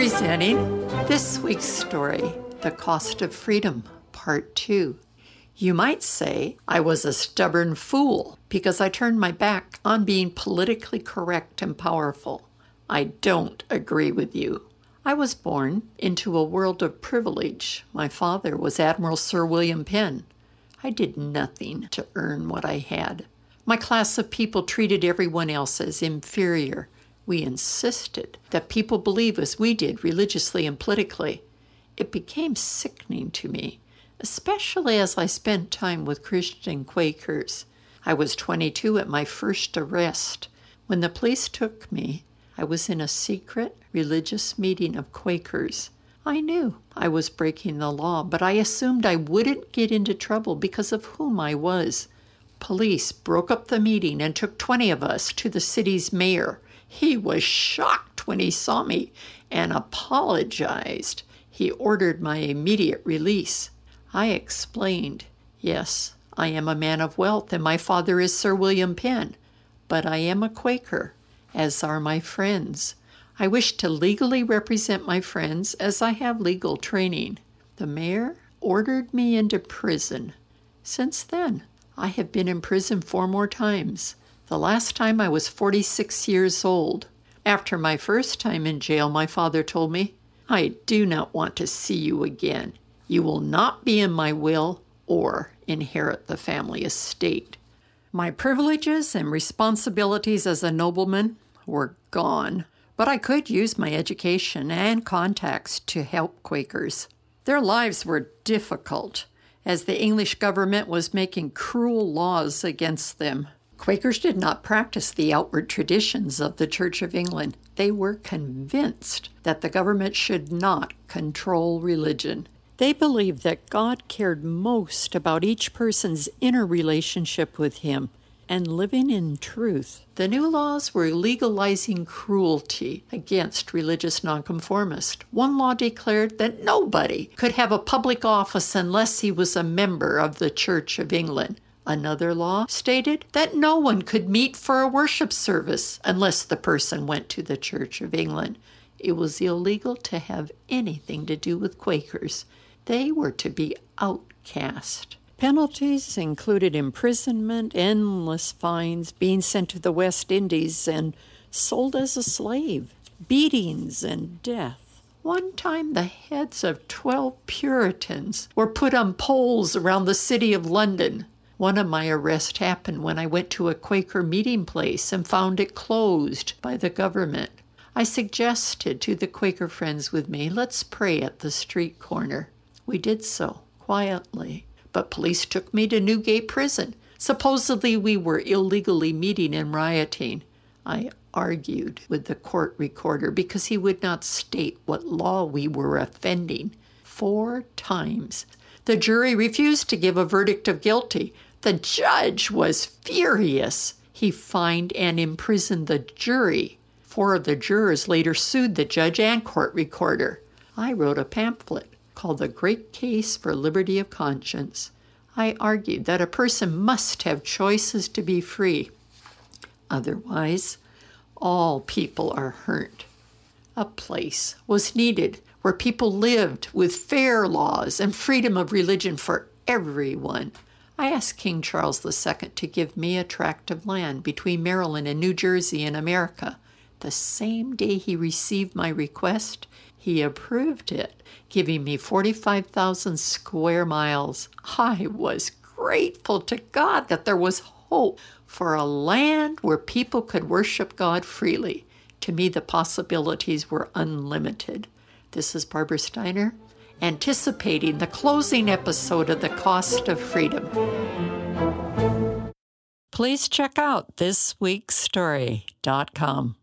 Presenting this week's story The Cost of Freedom, Part 2. You might say I was a stubborn fool because I turned my back on being politically correct and powerful. I don't agree with you. I was born into a world of privilege. My father was Admiral Sir William Penn. I did nothing to earn what I had. My class of people treated everyone else as inferior. We insisted that people believe as we did religiously and politically. It became sickening to me, especially as I spent time with Christian Quakers. I was 22 at my first arrest. When the police took me, I was in a secret religious meeting of Quakers. I knew I was breaking the law, but I assumed I wouldn't get into trouble because of whom I was. Police broke up the meeting and took 20 of us to the city's mayor. He was shocked when he saw me and apologized. He ordered my immediate release. I explained, Yes, I am a man of wealth and my father is Sir William Penn, but I am a Quaker as are my friends. I wish to legally represent my friends as I have legal training. The mayor ordered me into prison. Since then, I have been in prison four more times. The last time I was 46 years old. After my first time in jail, my father told me, I do not want to see you again. You will not be in my will or inherit the family estate. My privileges and responsibilities as a nobleman were gone, but I could use my education and contacts to help Quakers. Their lives were difficult as the English government was making cruel laws against them. Quakers did not practice the outward traditions of the Church of England. They were convinced that the government should not control religion. They believed that God cared most about each person's inner relationship with Him and living in truth. The new laws were legalizing cruelty against religious nonconformists. One law declared that nobody could have a public office unless he was a member of the Church of England. Another law stated that no one could meet for a worship service unless the person went to the Church of England. It was illegal to have anything to do with Quakers they were to be outcast. Penalties included imprisonment, endless fines, being sent to the West Indies and sold as a slave, beatings, and death. One time, the heads of 12 Puritans were put on poles around the city of London. One of my arrests happened when I went to a Quaker meeting place and found it closed by the government. I suggested to the Quaker friends with me, let's pray at the street corner. We did so quietly, but police took me to Newgate Prison. Supposedly, we were illegally meeting and rioting. I argued with the court recorder because he would not state what law we were offending. Four times. The jury refused to give a verdict of guilty. The judge was furious. He fined and imprisoned the jury. Four of the jurors later sued the judge and court recorder. I wrote a pamphlet called The Great Case for Liberty of Conscience, I argued that a person must have choices to be free. Otherwise, all people are hurt. A place was needed where people lived with fair laws and freedom of religion for everyone. I asked King Charles II to give me a tract of land between Maryland and New Jersey in America. The same day he received my request, he approved it, giving me 45,000 square miles. I was grateful to God that there was hope for a land where people could worship God freely. To me, the possibilities were unlimited. This is Barbara Steiner, anticipating the closing episode of The Cost of Freedom. Please check out thisweekstory.com.